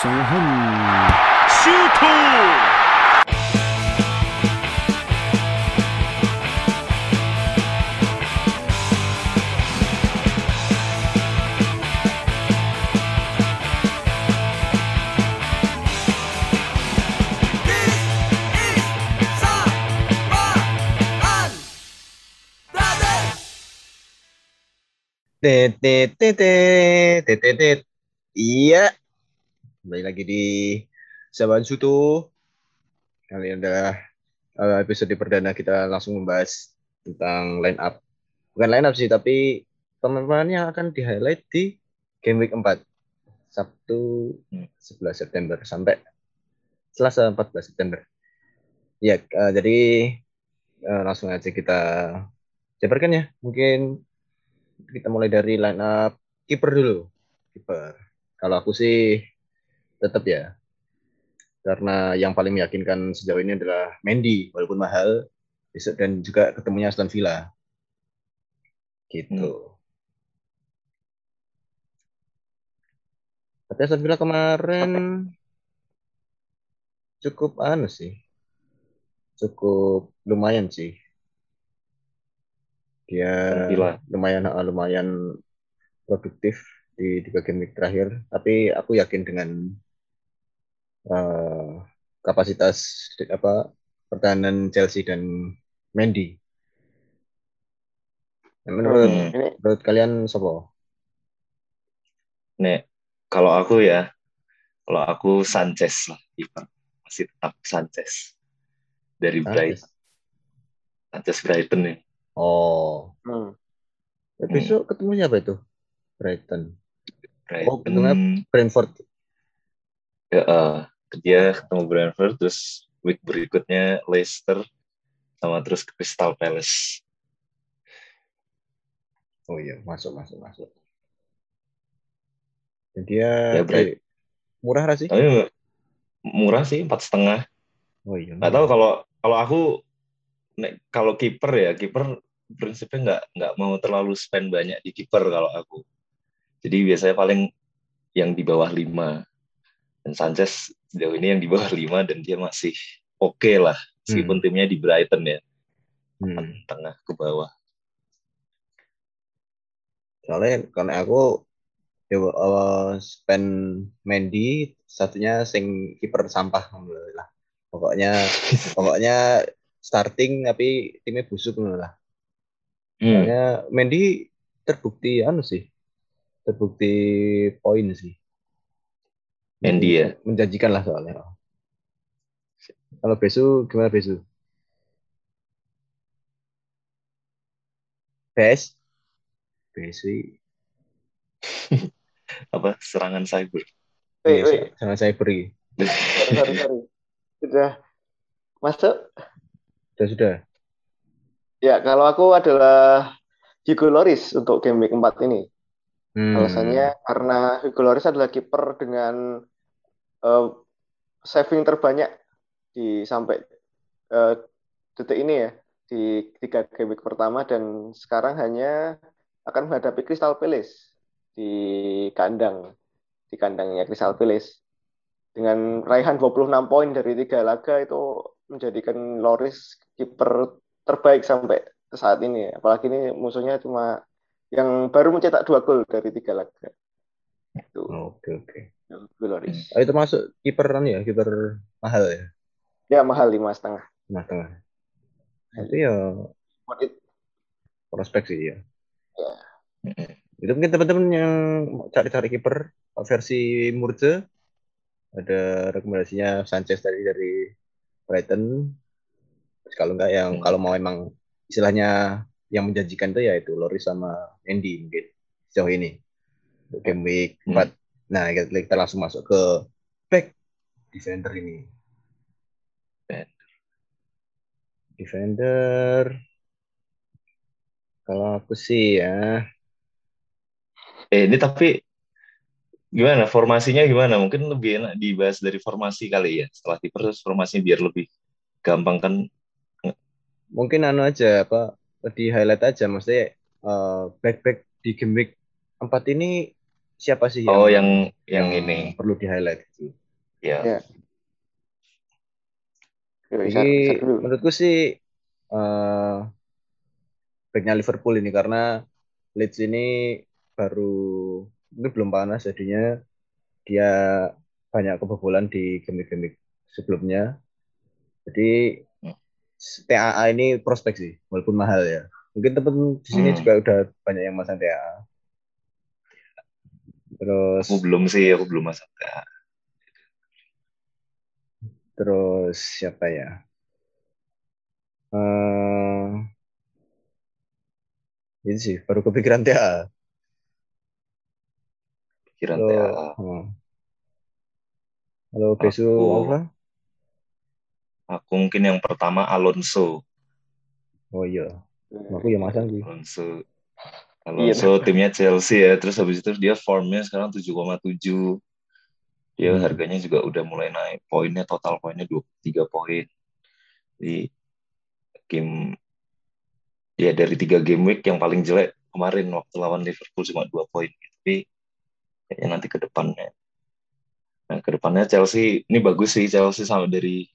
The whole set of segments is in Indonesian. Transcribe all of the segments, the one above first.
ソン・シュートててててててていや、Kembali lagi di Saban Sutu. Kali ini adalah eh, episode perdana kita langsung membahas tentang line up. Bukan line up sih, tapi teman-temannya akan di-highlight di Game Week 4. Sabtu 11 September sampai Selasa 14 September. Ya, eh, jadi eh, langsung aja kita jabarkan ya. Mungkin kita mulai dari line up kiper dulu. Kiper. Kalau aku sih tetap ya. Karena yang paling meyakinkan sejauh ini adalah Mendy, walaupun mahal dan juga ketemunya Aston Villa. Gitu. Tapi Aston Villa kemarin cukup anu sih. Cukup lumayan sih. Dia Villa. lumayan lumayan produktif di tiga game week terakhir. Tapi aku yakin dengan eh, kapasitas apa pertahanan Chelsea dan Mendy. Menurut Hmm. Menurut kalian siapa? Nek, kalau aku ya, kalau aku Sanchez lah, kiper. Masih tetap Sanchez. Dari Brighton. Sanchez. Sanchez Brighton nih. Oh, hmm, ya besok ketemunya apa itu? Brighton. Oh, Brighton. ketemunya Brentford. ya, eh, dia ketemu Brentford, terus week berikutnya Leicester, sama terus Crystal Palace. Oh iya, masuk masuk masuk. Dan dia Ya, eh, murah sih? Tapi murah sih, empat setengah. Oh iya. Nggak tahu kalau kalau aku nek, kalau kiper ya kiper prinsipnya nggak nggak mau terlalu spend banyak di kiper kalau aku. Jadi biasanya paling yang di bawah 5. Dan Sanchez sejauh ini yang di bawah 5 dan dia masih oke lah meskipun timnya di Brighton ya, Hmm. tengah ke bawah. Soalnya karena aku ya eh, spend Mendy satunya sing kiper sampah lah. Pokoknya pokoknya starting tapi timnya busuk lah. Hmm. Soalnya Mendy terbukti anu sih. Terbukti poin sih. Mendy ya. Menjanjikan lah soalnya. Kalau Besu gimana Besu? Bes? Besu Apa serangan cyber. wait, Iya, wait, sorry, sorry, sorry. Sudah masuk? Sudah sudah. Ya, kalau aku adalah Hugo Lloris untuk game week 4 ini. Hmm. Alasannya karena Hugo Lloris adalah kiper dengan eh, saving terbanyak di sampai eh, detik ini ya di tiga game week pertama dan sekarang hanya akan menghadapi Crystal Palace di kandang di kandangnya Crystal Palace dengan raihan 26 poin dari tiga laga itu menjadikan Loris kiper terbaik sampai saat ini apalagi ini musuhnya cuma yang baru mencetak dua gol dari tiga laga itu Oke oke. Hugo Lloris Oh, itu masuk kiper kan ya, kiper mahal ya, ya mahal lima setengah tengah tengah. Itu ya Worth it. prospek sih ya. Ya. Itu mungkin teman-teman yang cari-cari kiper versi Murce ada rekomendasinya Sanchez tadi dari Brighton. Terus kalau enggak yang kalau mau emang istilahnya yang menjanjikan itu ya itu Loris sama Andy mungkin sejauh ini untuk game week Hmm. 4. Nah, kita, kita langsung masuk ke back defender ini. Defender. Defender. Kalau aku sih ya, Eh ini tapi gimana formasinya gimana? Mungkin lebih enak dibahas dari formasi kali ya. Setelah terus formasinya biar lebih gampang kan. mungkin anu aja apa di highlight aja maksudnya back back di game week 4 ini siapa sih Oh, yang yang ini. perlu di highlight gitu. Ya. Ya. Isar, Jadi menurutku sih eh backnya Liverpool ini karena Leeds ini baru ini belum panas jadinya dia banyak kebobolan di game-game sebelumnya. Jadi. TAA ini prospek sih walaupun mahal ya. Mungkin temen di sini Hmm. juga udah banyak yang masang TAA. Terus Aku belum sih, aku belum masuk. Ya. terus siapa ya? Eh ini sih baru kepikiran TAA. Pikiran Halo, TAA. hmm. Halo Besu apa? Aku mungkin yang pertama Alonso. Oh iya, aku yang masang sih. Alonso. Iya. Alonso timnya Chelsea ya, terus habis itu dia formnya sekarang 7,7. Dia Hmm. harganya juga udah mulai naik. Poinnya total poinnya 23 poin. Di game ya dari tiga game week yang paling jelek kemarin waktu lawan Liverpool cuma dua poin. Tapi kayaknya nanti ke depannya. Nah, ke depannya Chelsea ini bagus sih Chelsea sama dari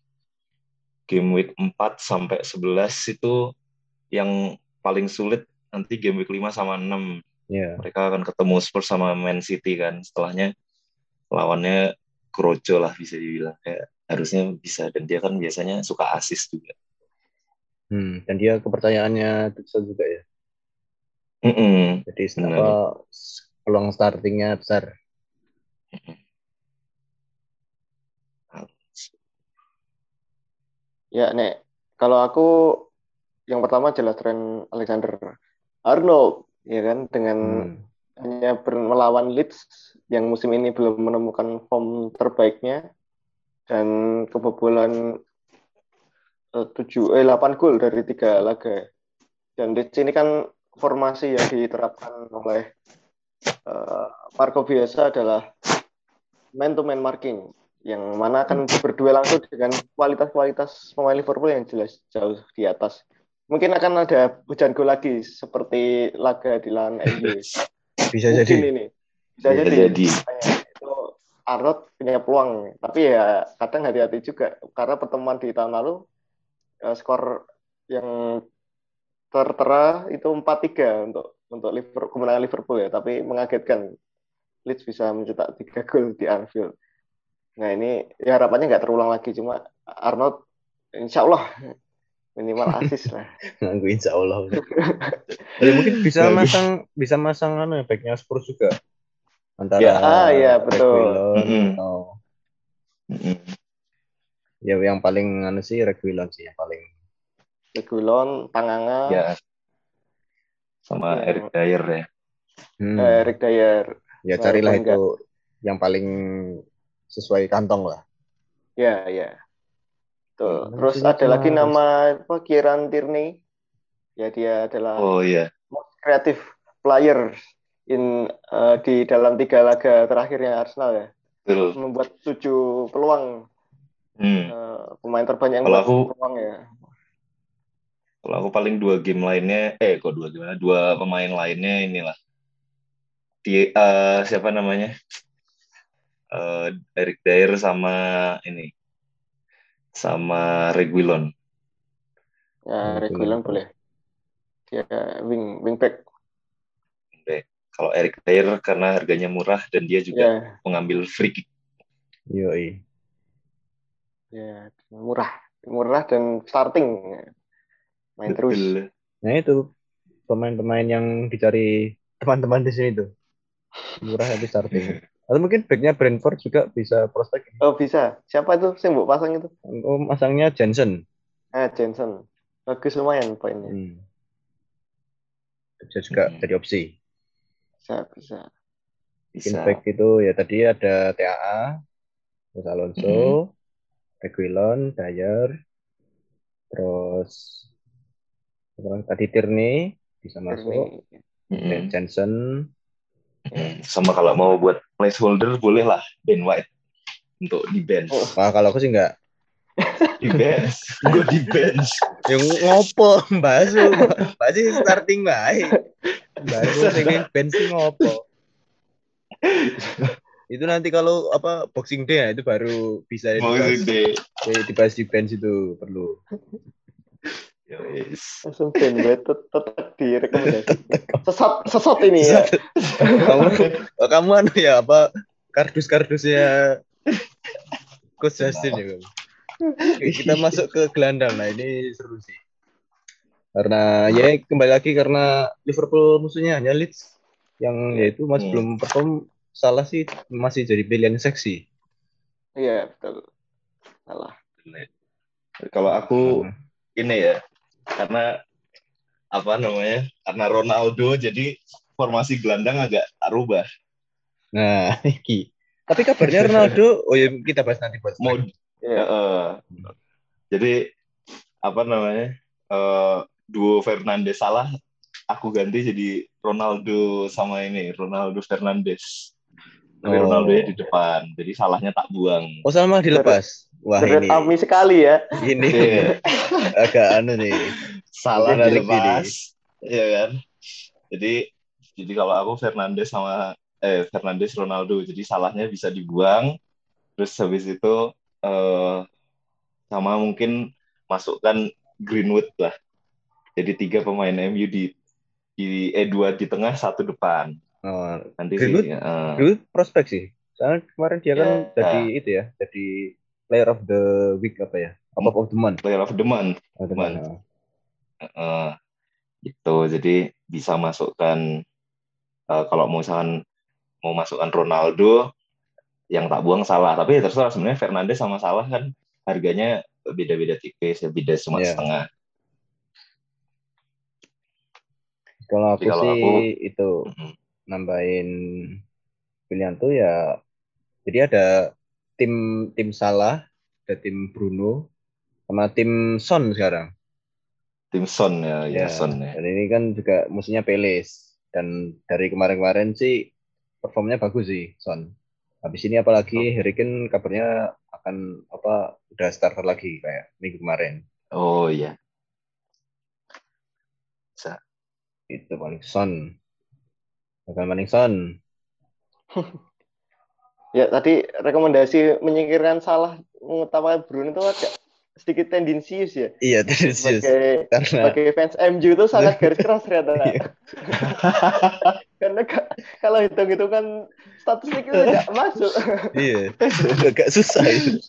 game week 4 sampai 11 itu yang paling sulit nanti game week 5 sama 6 Iya. mereka akan ketemu Spurs sama Man City kan setelahnya lawannya Kroco lah bisa dibilang kayak harusnya bisa dan dia kan biasanya suka asis juga Hmm, dan dia kepercayaannya Tuchel juga ya. Mm-mm. Jadi Benar. apa peluang startingnya besar. Ya, Nek. Kalau aku yang pertama jelas tren Alexander Arnold, ya kan, dengan Hmm. hanya melawan Leeds yang musim ini belum menemukan form terbaiknya dan kebobolan eh, tujuh eh 8 gol dari tiga laga. Dan Leeds ini kan formasi yang diterapkan oleh eh, Marco Bielsa adalah man to man marking yang mana akan berdua langsung dengan kualitas-kualitas pemain Liverpool yang jelas jauh di atas. Mungkin akan ada hujan gol lagi seperti laga di lawan MU. Bisa Mungkin jadi. ini. Bisa Bisa jadi. jadi. Itu Arnold punya peluang. Tapi ya kadang hati-hati juga. Karena pertemuan di tahun lalu eh, skor yang tertera itu 4-3 untuk untuk Liverpool, kemenangan Liverpool ya. Tapi mengagetkan Leeds bisa mencetak 3 gol di Anfield. Nah ini ya harapannya nggak terulang lagi. Cuma Arnold insya Allah minimal asis lah. Aku insya Allah. Tapi mungkin bisa masang bisa masang anu ya, backnya Spurs juga. Antara Ya, ah, iya, betul. Reguilon Mm-mm. atau ya yang paling anu sih Reguilon sih yang paling Regulon, Tanganga, ya sama Ya. Eric Dyer ya Hmm. eh, Eric Dyer. ya carilah walaupun itu yang paling sesuai kantong lah. Ya, ya. Tuh. Hmm, Terus ada lagi nama apa Kieran Tierney. Ya dia adalah oh iya most creative player in eh, di dalam tiga laga terakhirnya Arsenal ya. betul Membuat tujuh peluang Hmm. eh, pemain terbanyak yang Kalau aku- peluang ya. kalau aku paling dua game lainnya eh kok dua gimana dua pemain lainnya inilah di eh, siapa namanya Eh, Eric Dyer sama ini sama Reguilon Ya, Reguilon boleh. Dia wing wing back. kalau Eric Dyer karena harganya murah dan dia juga Ya, mengambil free kick Yoi. ya murah, murah dan starting. Main terus. Betul. Nah itu pemain-pemain yang dicari teman-teman di sini tuh murah tapi starting. Atau mungkin backnya Brentford juga bisa prospek. Oh bisa. Siapa itu? Saya mau pasang itu. Oh, masangnya Jensen. Ah, Jensen. Bagus lumayan poinnya. Hmm. Bisa juga Hmm. jadi opsi. Bisa, bisa. Mungkin bisa back itu ya tadi ada TAA, terus Alonso, Reguilon, Dyer, terus tadi Tierney bisa masuk, Mm-mm. Jensen, Mm, sama kalau mau buat placeholder boleh lah Ben White untuk di bench Oh. Wah kalau aku sih enggak. di bench gue di bench Yang ngopo, Mbak Su, Mbak sih starting baik. Mbak Su pengen bench ngopo. Itu nanti kalau apa Boxing Day ya, itu baru bisa Mau dibahas, dibahas di bench itu perlu. Ya. Langsung gue tet- tetap direkomendasi. Sesat sesat ini ya. kamu oh, kamu anu ya apa kardus-kardusnya Coach Justin ya kamu. Kita masuk ke gelandang nah ini seru sih karena ya kembali lagi karena Liverpool musuhnya hanya Leeds yang yaitu masih Hmm. belum perform salah sih masih jadi pilihan seksi Iya betul. Salah. Kalau aku Hmm. ini ya, karena apa namanya? Karena Ronaldo jadi formasi gelandang agak rubah. nah iki tapi kabarnya Ronaldo oh ya kita bahas nanti buat Mau Iya. eh, jadi apa namanya? eh, duo Fernandes salah aku ganti jadi Ronaldo sama ini Ronaldo Fernandes. Tapi Oh. Ronaldo di depan, jadi salahnya tak buang. oh sama dilepas wah Berat ini Ami sekali ya. ini Iya. agak anu nih salah Menarik dilepas ya kan jadi jadi kalau aku Fernandes sama eh Fernandes Ronaldo jadi salahnya bisa dibuang terus habis itu eh sama mungkin masukkan Greenwood lah jadi tiga pemain MU di di eh dua di tengah satu depan oh, nanti Greenwood? sih eh, dulu prospek sih. Soalnya kemarin dia kan Ya. jadi itu ya, jadi player of the week apa ya? Top of the month. player of the month Oh, the Month. month. Eh, gitu jadi bisa masukkan eh, kalau mau misalkan mau masukkan Ronaldo yang tak buang salah tapi ya terserah sebenarnya Fernandes sama salah kan harganya beda-beda tipis ya beda cuma Iya. setengah Kalau aku Jadi kalau sih aku- itu Mm-mm. nambahin pilihan tuh ya. Jadi ada tim tim Salah, ada tim Bruno, sama tim Son sekarang. tim Son ya, ya, Son ya. Dan ini kan juga musuhnya Peles. Dan dari kemarin-kemarin sih performnya bagus sih Son. Habis ini apalagi Harry Kane kabarnya akan apa udah starter lagi kayak minggu kemarin. oh iya Itu paling Son. Bukan paling Son. Ya tadi rekomendasi menyingkirkan salah mengutamakan Bruno itu agak sedikit tendensius ya. Iya, tendensius. Sebagai Karena sebagai fans MU itu sangat garis keras ternyata. Iya. Karena ka- kalau hitung-hitung kan statistik itu tidak masuk. iya, agak susah itu.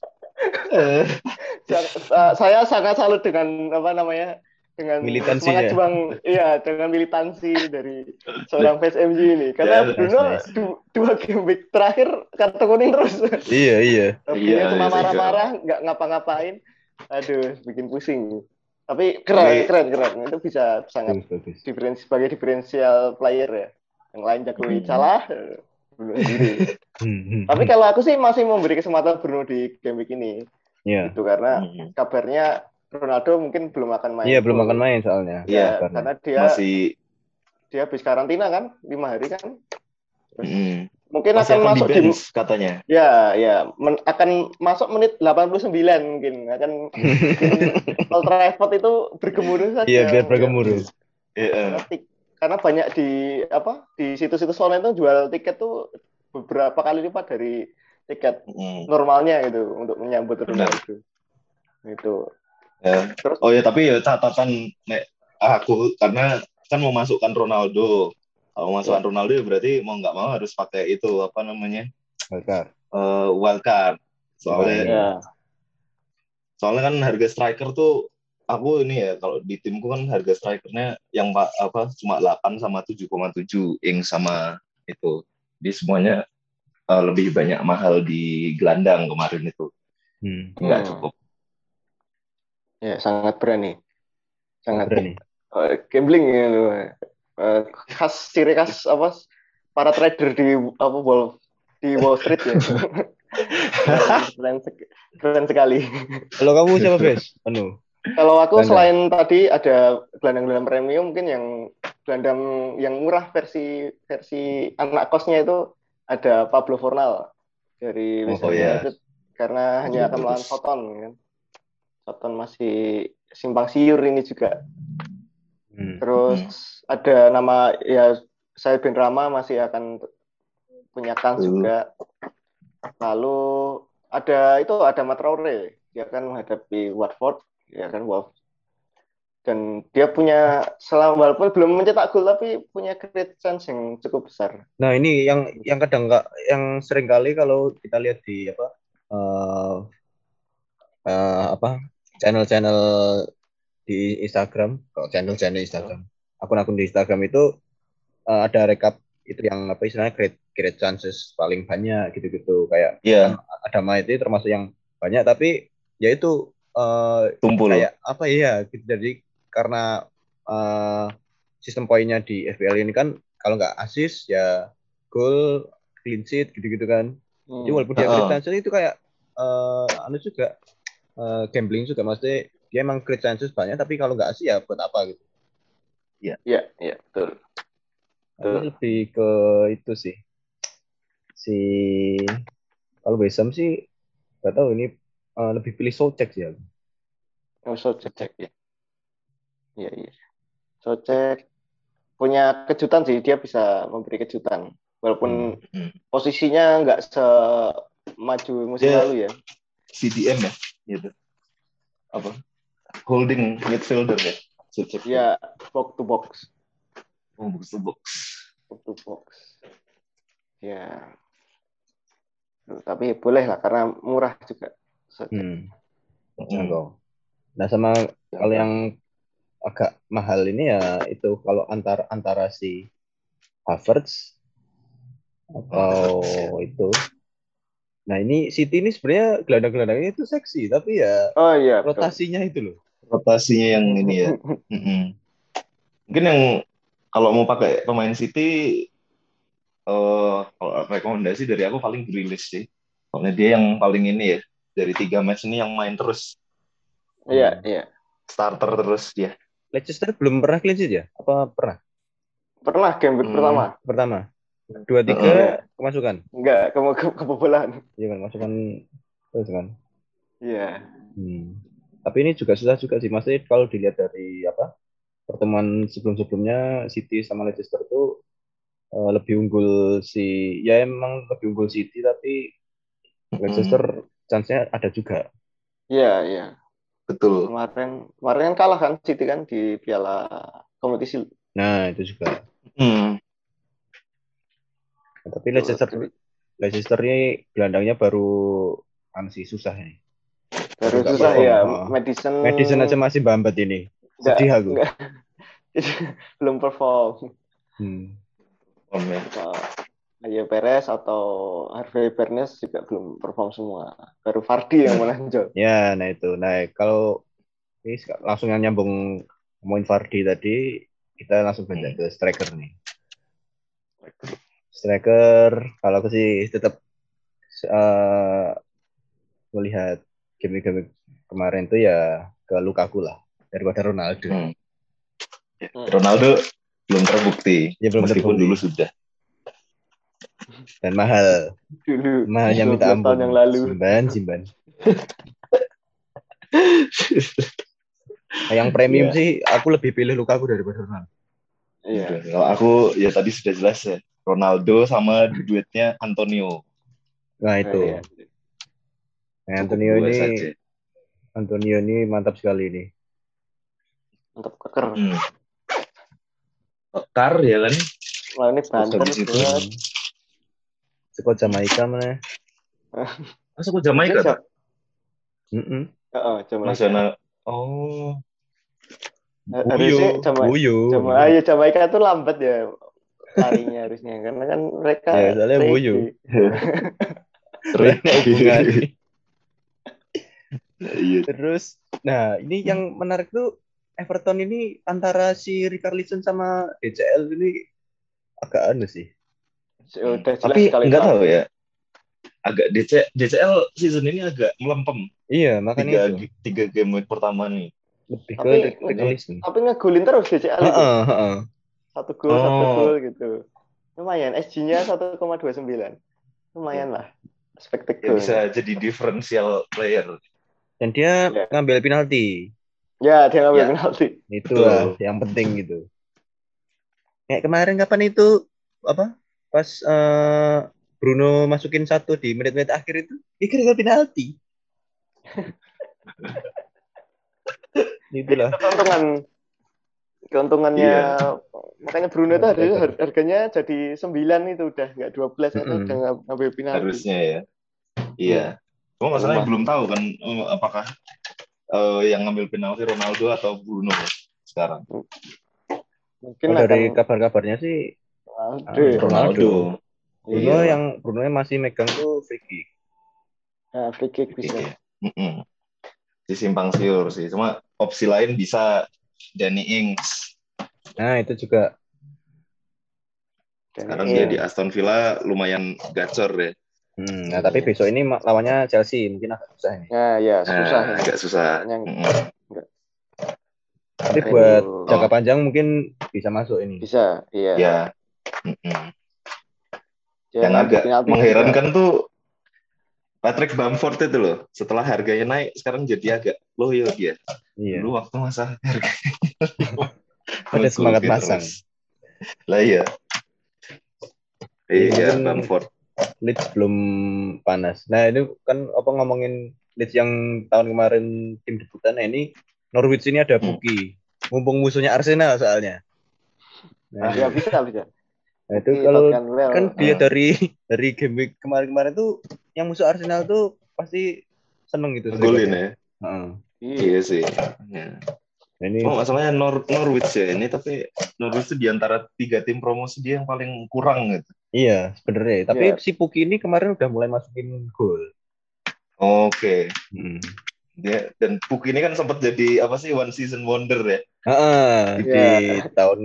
Sa- saya sangat salut dengan apa namanya dengan Militansinya. semangat juang iya dengan militansi dari seorang fans MU ini karena Ya, Bruno nice, nice. du- dua game week terakhir kartu kuning terus Iya, iya. Iya, cuma iya, marah-marah nggak ngapa-ngapain aduh bikin pusing tapi keren Tapi- keren keren itu bisa sangat Bagus, bagus. diferensi sebagai diferensial player ya yang lain jagoin Hmm. salah eh, Bruno sendiri Hmm, hmm, tapi kalau aku sih masih memberi kesempatan Bruno di game week ini Iya. itu karena kabarnya Ronaldo mungkin belum akan main. Iya, belum akan main soalnya. Iya, Ya, karena dia masih dia habis karantina kan lima hari kan. mm, Mungkin masih akan akan di masuk di, bench katanya ya ya men- akan masuk menit 89 mungkin akan Old Trafford itu bergemuruh saja. Iya, biar bergemuruh. Iya. Karena, tik- karena banyak di apa di situs-situs online itu jual tiket tuh beberapa kali lipat dari tiket Mm. normalnya gitu untuk menyambut. Ronaldo. Itu. Ya. Terus Oh ya tapi ya catatan nek aku karena kan memasukkan Ronaldo. Kalau memasukkan Ronaldo ya berarti mau nggak mau harus pakai itu apa namanya Wildcard. eh wildcard. Soalnya Oh, ya soalnya kan harga striker tuh aku ini ya kalau di timku kan harga strikernya yang pa- apa cuma 8 sama 7,7 ing sama itu. Jadi semuanya eh, lebih banyak mahal di gelandang kemarin itu. Hmm. Nggak cukup. Ya sangat berani. Sangat Berani. Eh, gambling ya lu. Eh, khas ciri khas apa para trader di apa Wall di Wall Street ya. keren, keren sekali. Kalau kamu siapa, Bes? Anu. Kalau aku Gelandang. selain tadi ada gelandang-gelandang premium mungkin yang gelandang yang murah versi versi anak kosnya itu ada Pablo Fornal dari Oh, West Ham iya. United karena hanya akan melawan. Soton kan. Soton masih simpang siur ini juga. Hmm. Terus ada nama ya saya Ben Rama masih akan punya kans Hmm. juga. Lalu ada itu ada Matraore, dia kan menghadapi Watford, ya kan Wolves. Dan dia punya selama walaupun belum mencetak gol tapi punya great chance yang cukup besar. Nah ini yang yang kadang nggak yang sering kali kalau kita lihat di apa eh eh, apa channel-channel di Instagram, kalau channel-channel Instagram, akun-akun di Instagram itu eh, ada rekap itu yang apa istilahnya great great chances paling banyak gitu-gitu. Kayak Iya, ada itu termasuk yang banyak tapi ya itu eh, tumpul. kayak apa ya gitu. jadi karena eh, sistem poinnya di FPL ini kan kalau nggak assist ya gol clean sheet gitu-gitu kan. Jadi Hmm. walaupun dia great chances itu kayak eh anu juga eh, gambling juga maksudnya dia emang great chances banyak tapi kalau nggak assist ya buat apa gitu Iya, iya, betul. Tapi Betul. lebih ke itu sih si kalau Wesam sih nggak tahu ini eh, lebih pilih Socek sih ya Oh, Socek ya. Iya, iya. Socek punya kejutan sih, dia bisa memberi kejutan. Walaupun Hmm. posisinya nggak semaju musim lalu ya. CDM ya, gitu. Apa? Holding midfielder ya. Dia box to box, Oh, box to box. box to box. Ya. Tapi boleh lah karena murah juga. Hmm. Hmm. Nah sama kalau yang agak mahal ini ya itu kalau antar antara si Havertz atau ya. itu. Nah ini City ini sebenarnya gelandang-gelandangnya itu seksi tapi ya Oh iya, betul. rotasinya itu loh. Rotasinya yang ini ya. Mm-mm. Mungkin yang kalau mau pakai pemain City, eh kalau rekomendasi dari aku paling Grealish sih. Soalnya dia yang paling ini ya dari tiga match ini yang main terus Iya, iya. starter terus dia. Leicester belum pernah clean sheet ya? Apa pernah? Pernah game Hmm. pertama? Pertama. Dua tiga kemasukan. Enggak, kamu ke kebobolan. Iya kan masukan terus kan. Iya. Hmm. Tapi ini juga susah juga sih. Maksudnya kalau dilihat dari apa pertemuan sebelum-sebelumnya City sama Leicester tuh eh, lebih unggul si ya emang lebih unggul City tapi Leicester chance-nya ada juga. Iya, iya. Betul. Kemarin kemarin kan kalah kan City kan di Piala kompetisi. Nah itu juga. Hmm. Tapi Leicester Leicester ini gelandangnya baru kan sih susah ini. Baru Nggak susah ya. Oh. Madison. Madison aja masih bambat ini. Nggak- Sedih aku. nggak. belum perform. Hmm. Ya. Ayo Perez atau Harvey Barnes juga belum perform semua. Baru Vardy yang menonjol. Ya, nah itu. Nah, kalau ini langsung yang nyambung ngomongin Vardy tadi, kita langsung beda Hmm. ke striker nih. Striker, kalau aku sih tetap eh, melihat game-game kemarin tuh ya ke Lukaku lah daripada Ronaldo. Hmm. Ya, Hmm. Ronaldo belum terbukti. Ya, belum meskipun terbukti. dulu sudah. Dan mahal, Dulu. mahalnya 12 minta ampun. tahun yang lalu. Simban, simban. Nah, yang premium Iya. sih aku lebih pilih Lukaku daripada Ronaldo. Iya. Kalau aku ya tadi sudah jelas ya. Ronaldo sama duetnya Antonio. Nah itu. Nah, Cukup Antonio ini saja. Antonio ini mantap sekali ini. Untuk keker. Hmm. Kar ya kan? Wah ini banter Habis itu, buat Sekot Jamaika mana? Masuk ke Jamaika Iya, tak? Mm-mm. Heeh, Jamaika. Nasional. Oh. Harusnya Jama- Buyu. Jama- ayo Jamaika tuh lambat ya larinya harusnya karena kan mereka Ya, soalnya buyu. Tricky. Hubungan. Iya. Terus, nah ini yang menarik tuh Everton ini antara si Richarlison sama DCL ini agak anu sih. Udah jelas Tapi sekali nggak tahu ya. Agak DC, DCL season ini agak melempem. Iya, makanya Tiga, itu. tiga game pertama nih. Lebih Tapi- ke Richarlison. Tapi ngegulin terus DCL itu. Heeh, heeh. Satu gol, satu Oh. gol gitu. Lumayan, SG-nya 1,29. Lumayan lah. Ya Spektakel. bisa jadi differential player. Dan dia Iya. ngambil penalti. Ya, dia ngambil Ya. penalti. Itu Betul. lah yang penting gitu. Kayak kemarin kapan itu apa? Pas eh, Bruno masukin satu di menit-menit akhir itu, ya kira penalti. Itulah. keuntungan keuntungannya Iya. makanya Bruno itu harganya, harganya jadi 9 itu udah nggak 12 atau Mm-mm. udah nggak- ngambil penalti. harusnya ya. Iya. Cuma masalahnya Rumah. belum tahu kan eh, apakah eh, yang ngambil penalti Ronaldo atau Bruno ya, sekarang. Mungkin Oh, dari akan kabar-kabarnya sih Ronaldo. Ah, Ronaldo. Ronaldo. Bruno Iya. yang Bruno yang masih megang tuh free kick. Nah, free kick bisa. Iya. Mm-mm. Di simpang siur sih. Cuma opsi lain bisa Danny Ings. Nah, itu juga Sekarang dia di Aston Villa lumayan gacor ya. Hmm, nah tapi besok ini lawannya Chelsea mungkin agak susah ini. Nah, ya Nah, susah. ya. agak susah. Yang Mm-mm. Tapi buat Oh. jangka panjang mungkin bisa masuk ini. bisa, iya. Ya. Dia Yang agak mengherankan tuh Patrick Bamford itu loh. Setelah harganya naik, sekarang jadi agak loyo dia. Iya. Dulu waktu masa harganya. Ada semangat terus. Lah iya. Iya, Bamford. Leeds belum panas. Nah, ini kan apa ngomongin Leeds yang tahun kemarin tim debutan nah ini Norwich ini ada Hmm. Puki. Mumpung musuhnya Arsenal soalnya. Nah, Ya bisa, bisa. nah, itu kalau Well. kan dia Ah. dari dari game week kemarin-kemarin tuh yang musuh Arsenal tuh pasti seneng gitu. Golin ya. Heeh. Iya. Iya sih. Ya. Nah, ini Oh, masalahnya Nor Norwich ya ini tapi Norwich itu di antara tiga tim promosi dia yang paling kurang gitu. iya sebenarnya. Tapi Iya. si Puki ini kemarin udah mulai masukin gol. Oke. Hmm. Dia dan Puk ini kan sempat jadi apa sih one season wonder ya. Heeh, di Iya. tahun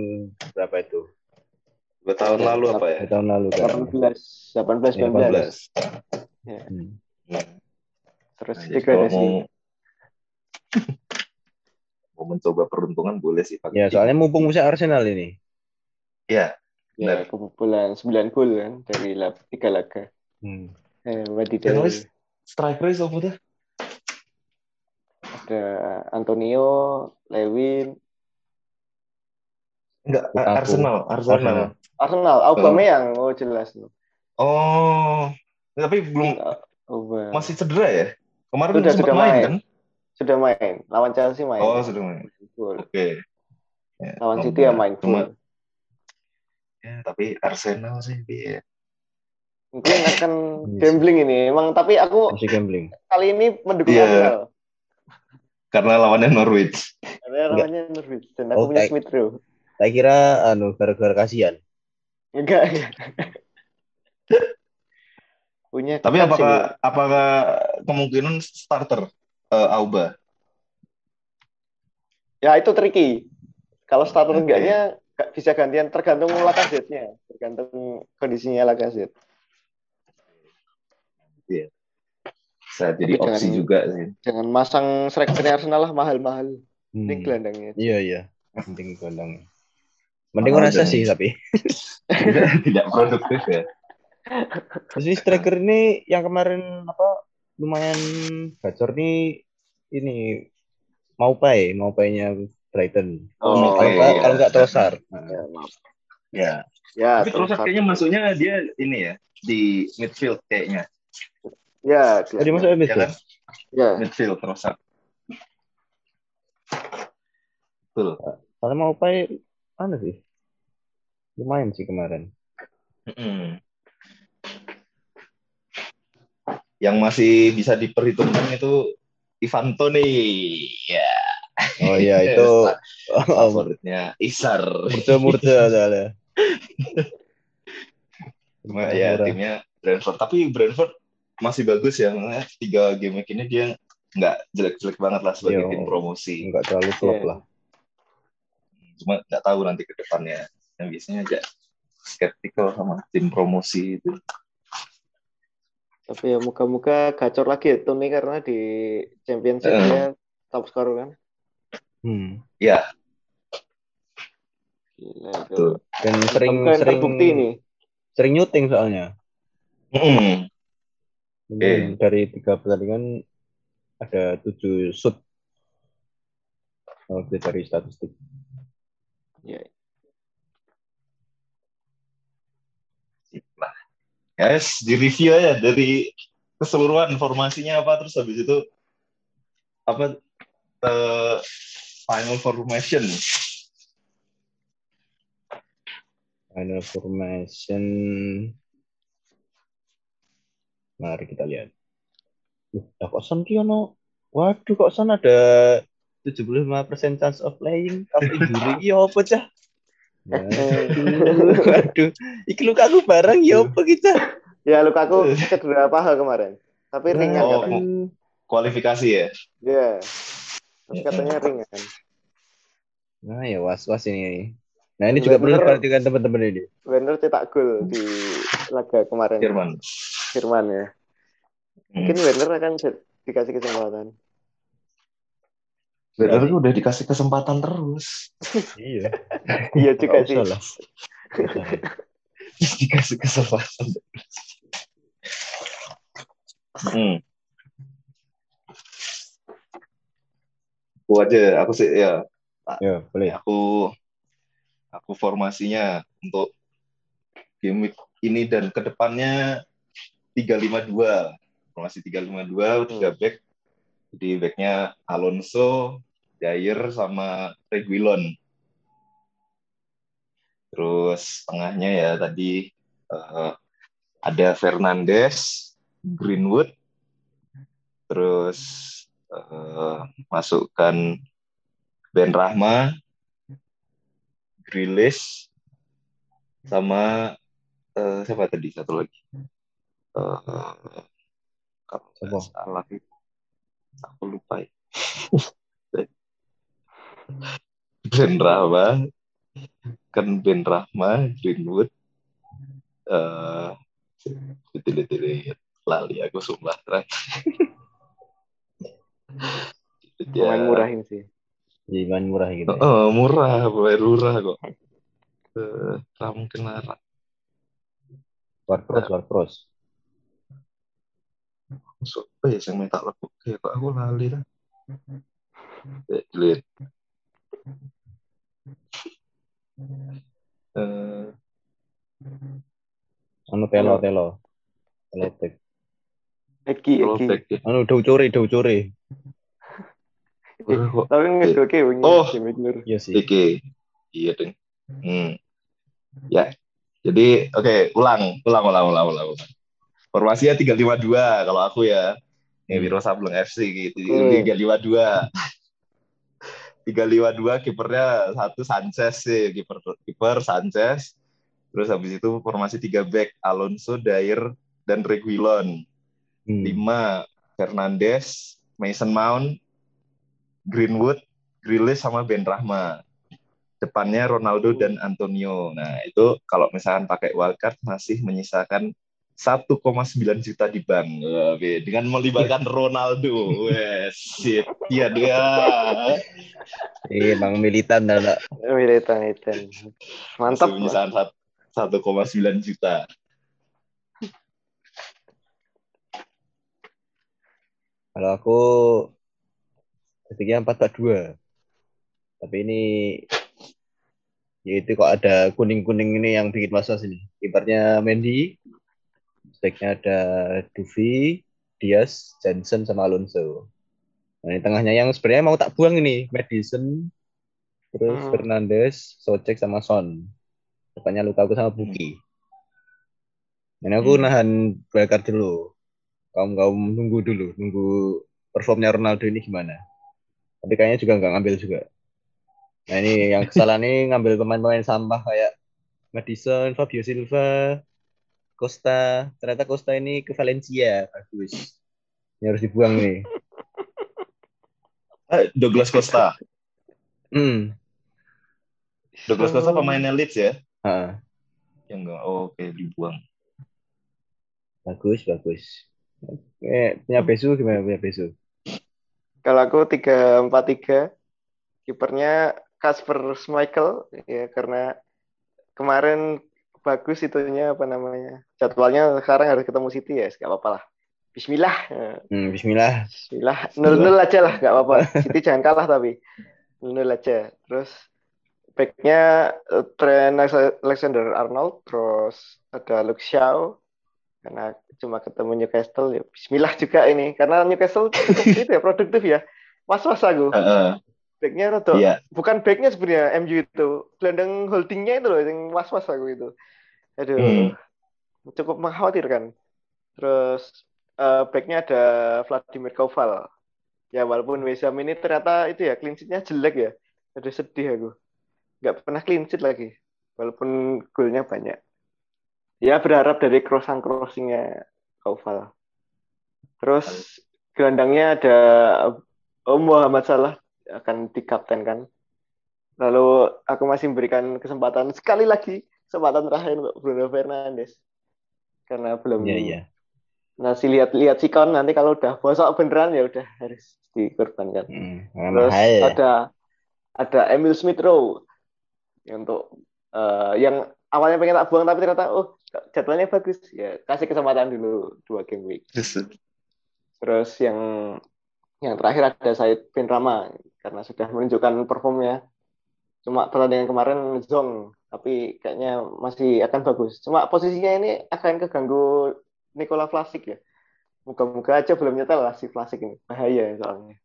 berapa itu? Dua tahun Iya, lalu apa ya? Tahun lalu kan. 18, 18, 19. 18. Hmm. Hmm. Terus Nah, kalau degradasi. mau mau mencoba peruntungan boleh sih pakai. Ya, soalnya mumpung musuh Arsenal ini. ya Ya, benar. kebobolan 9 gol kan dari lap, 3 laga. Hmm. Eh, wadidaw. Terus striker itu apa tuh? Ada Antonio, Lewin, Enggak. Arsenal, Arsenal. Arsenal. Arsenal, Aubameyang. Oh, jelas. Oh, tapi belum Aubameyang. masih cedera ya? Kemarin Sudah, sempat sudah main, main. kan? Sudah main. Lawan Chelsea main. Oh, sudah main. Oke. Ya, Lawan City ya main Cuma, ya, tapi Arsenal sih dia. Mungkin akan Iya. gambling ini. Emang tapi aku Masih gambling. kali ini mendukung Iya. Arsenal. Karena lawannya Norwich. Karena Enggak. lawannya Norwich dan aku Oh, punya Smith Rowe. Saya kira anu gara-gara kasihan. Enggak. punya Tapi apakah ini. apakah kemungkinan starter eh, Auba? Ya itu tricky. Kalau starter Oke. enggaknya nggak bisa gantian tergantung Lacazette-nya, tergantung kondisinya Lacazette. Bisa jadi Tapi opsi jangan- juga sih. Jangan masang strikernya Arsenal lah mahal-mahal. Hmm. Ini gelandangnya. Iya, iya. Penting gelandangnya. Mending Mahal rasa sih tapi. tidak, tidak produktif ya. Terus ini striker ini yang kemarin apa lumayan gacor nih ini mau pay, mau paynya Brighton. Oh, kalau iya, nggak iya. kalau nggak Trossard. Ya, maaf. Ya. ya Tapi terus Trossard. kayaknya masuknya dia ini ya di midfield kayaknya. Ya, oh, dia masuk Ya midfield. kan? ya. Midfield terus. Betul. Soalnya mau pay anu sih. Lumayan sih kemarin. Mm-mm. Yang masih bisa diperhitungkan itu Ivan Toni. Ya. Oh iya itu oh, favoritnya Isar. murca-murca soalnya. Cuma ya Murah. timnya Brentford. Tapi Brentford masih bagus ya. Makanya tiga game week ini dia nggak jelek-jelek banget lah sebagai Yo. tim promosi. Enggak terlalu klop Iya. lah. Cuma nggak tahu nanti ke depannya. Yang biasanya agak skeptical sama tim promosi itu. Tapi ya muka-muka gacor lagi ya Tony karena di Championship Eh. dia top scorer kan. Hmm. Ya, Gila itu. Dan sering Bukan sering terbukti nih. sering nyuting soalnya. Mm-mm. Mungkin Iya. dari tiga pertandingan ada tujuh shoot. Kalau dari statistik. Ya. Sip Yes, di review aja dari keseluruhan formasinya apa terus habis itu apa eh, final formation. Final formation. Mari kita lihat. Loh, kok Son ki ono? Waduh, kok Son ada 75% chance of playing after injury ki apa cah? Waduh. Iki luka aku bareng ya apa kita? Ya Lukaku cedera paha kemarin. Tapi ringan Oh, katanya. Kualifikasi ya. Ya. Tapi katanya ringan. Nah ya was-was ini. Nah ini juga perlu Bener. diperhatikan teman-teman ini. Werner cetak gol di laga kemarin. Jerman. Jerman ya. Mungkin Werner akan di- dikasih kesempatan. Werner tuh udah dikasih kesempatan terus. Iya. Iya juga sih. lah. Dikasih kesempatan. Hmm. Aku aja, aku sih ya, Ya, boleh. aku aku formasinya untuk game week ini dan ke depannya 352 formasi 352 tiga back jadi backnya Alonso, Dyer sama Reguilon terus tengahnya ya tadi eh, ada Fernandes, Greenwood. Terus eh, masukkan Ben Rahma, Grealish, sama eh, siapa tadi? Satu lagi? Eh, kalau salah itu. Aku lupa. ya. ben Rahma, kan Ben Rahma, Greenwood, eh uh, lali aku sumpah. Ya. Pemain murahin sih. Jangan murah gitu. ya. Oh, murah, bayar murah kok. Eh, nggak mungkin larang. Warpros, Warpros. Apa ya yang minta lagu? Kayak kok aku lali lah. Eh, Eh, Anu telo, telo. Telo tek. Eki, Eki. ya. Anu dau core, dau kok. Tapi ngedoke wingi Oh. Iya sih. Oke. Iya, deng. Hmm. Ya. Jadi, oke, ulang, ulang, ulang, ulang, ulang. ulang. Formasinya 352 kalau aku ya. Ya, Wiro Sableng FC gitu. Hmm. 352. 352 kipernya satu Sanchez sih, kiper kiper Sanchez. Terus habis itu formasi 3 back Alonso, Dyer, dan Reguilon. Hmm. 5 Fernandes, Mason Mount, Greenwood, Grealish sama Ben Rahma. Depannya Ronaldo dan Antonio. Nah, itu kalau misalkan pakai wildcard masih menyisakan 1,9 juta di bank. Be, dengan melibatkan Ronaldo. Wes, shit. Iya dia. Eh, Bang militan dah. Militan, militan. Mantap. Sat- 1,9 juta. Kalau aku ketiknya 442. Tapi ini yaitu kok ada kuning-kuning ini yang bikin was-was ini. Kipernya Mendy, backnya ada Duvi, Diaz, Jensen sama Alonso. Nah, ini tengahnya yang sebenarnya mau tak buang ini, Madison, terus Hmm. Fernandes, Socek sama Son. Depannya Lukaku sama Buki. Ini aku Hmm. nahan Belkar dulu. Kaum kaum nunggu dulu, nunggu performnya Ronaldo ini gimana. Tapi kayaknya juga nggak ngambil juga. Nah ini yang kesalahan ini ngambil pemain-pemain sampah kayak Madison, Fabio Silva, Costa. Ternyata Costa ini ke Valencia, bagus. Ini harus dibuang nih. Eh, Douglas Costa. Hmm. Douglas Costa pemainnya Leeds ya? Ha, Ya enggak. Oh, oke, dibuang. bagus, bagus. Eh, punya Besu gimana punya Besu? Kalau aku 3-4-3, kipernya Kasper Schmeichel ya karena kemarin bagus itunya apa namanya jadwalnya sekarang harus ketemu City ya nggak apa-apa lah. Bismillah. Hmm, Bismillah. Bismillah. Nol nol aja lah nggak apa-apa. City jangan kalah tapi. Nol nol aja. Terus backnya eh, Trent Alexander Arnold terus ada Luke Shaw karena cuma ketemu Newcastle ya Bismillah juga ini. Karena Newcastle cukup itu ya produktif ya. Was was aku. Heeh. Backnya rada Iya. bukan backnya sebenarnya MU itu. Gelandang holdingnya itu loh yang was was aku itu. Aduh Hmm. cukup mengkhawatirkan. Terus eh, backnya ada Vladimir Koval. Ya walaupun West Ham ini ternyata itu ya clean sheet-nya jelek ya. Aduh sedih aku. Nggak pernah clean sheet lagi walaupun golnya banyak. Ya berharap dari crossing crossingnya Koval. Terus gelandangnya ada oh, Muhammad Salah akan dikaptenkan lalu aku masih memberikan kesempatan sekali lagi kesempatan terakhir untuk Bruno Fernandes. Karena belum Iya, iya. ngasih lihat-lihat sikon nanti kalau udah bosok beneran ya udah harus dikorbankan. Hmm, Terus mahal ya. ada ada Emil Smith Rowe. Yang untuk eh, yang awalnya pengen tak buang tapi ternyata oh jadwalnya bagus. Ya kasih kesempatan dulu dua game week. Terus yang yang terakhir ada Said bin Rama karena sudah menunjukkan performnya. Cuma pertandingan kemarin zong tapi kayaknya masih akan bagus. Cuma posisinya ini akan keganggu Nikola Vlasic ya. Moga-moga aja belum nyetel lah si Vlasic ini. Bahaya soalnya.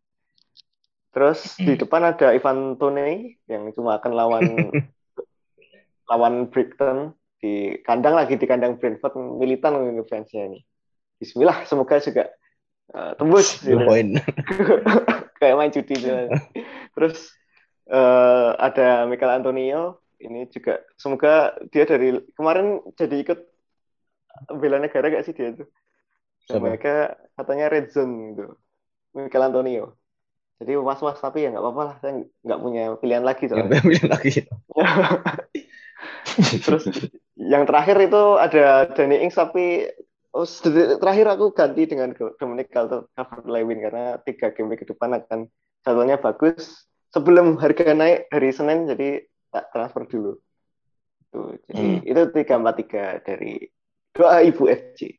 Terus di depan ada Ivan Toney yang cuma akan lawan lawan Brighton di kandang lagi di kandang Brentford militan ini fansnya ini. Bismillah semoga juga eh, tembus poin. kayak main judi gitu. Terus eh, ada Michael Antonio ini juga semoga dia dari kemarin jadi ikut bela negara gak sih dia tuh? Dan mereka katanya red zone gitu. Michael Antonio. Jadi was-was tapi ya nggak apa-apa lah. Saya nggak punya pilihan lagi soalnya. bilang lagi. Terus yang terakhir itu ada Danny Ings tapi oh, terakhir aku ganti dengan Dominic Calvert-Lewin karena tiga game week ke depan akan jadwalnya bagus. Sebelum harga naik hari Senin jadi tak transfer dulu. Tuh, jadi Hmm. itu tiga empat tiga dari doa Ibu FC.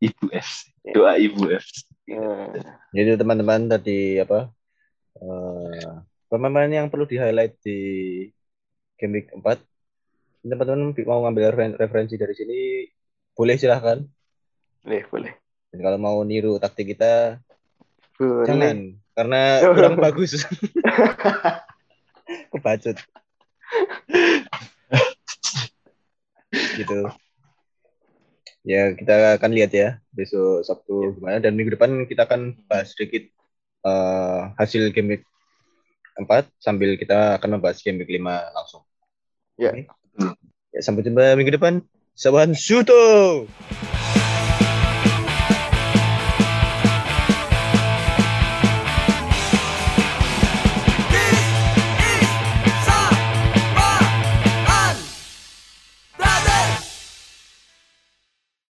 Ibu F. Doa Ibu F. Eh, Jadi teman-teman tadi apa eh, pemain yang perlu di highlight di game week 4 teman-teman mau ngambil referen- referensi dari sini boleh silahkan boleh boleh. dan kalau mau niru taktik kita Boleh. jangan karena kurang bagus kebacut gitu ya kita akan lihat ya besok Sabtu gimana dan minggu depan kita akan bahas sedikit eh, hasil game week 4 sambil kita akan membahas game week 5 langsung. Ya. Oke. Ya, sampai jumpa minggu depan. Sawan Suto.